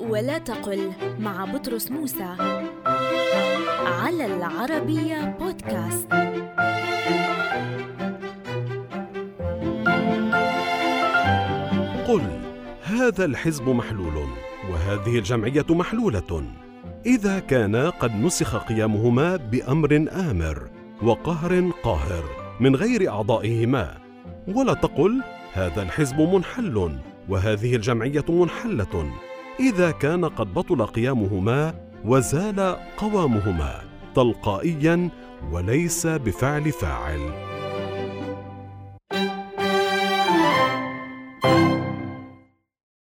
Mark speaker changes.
Speaker 1: ولا تقل مع بطرس موسى على العربية بودكاست.
Speaker 2: قل هذا الحزب محلول وهذه الجمعية محلولة. إذا كان قد نسخ قيامهما بأمر آمر وقهر قاهر من غير أعضائهما. ولا تقل هذا الحزب منحل وهذه الجمعية منحلة. إذا كان قد بطل قيامهما وزال قوامهما تلقائيا وليس بفعل فاعل.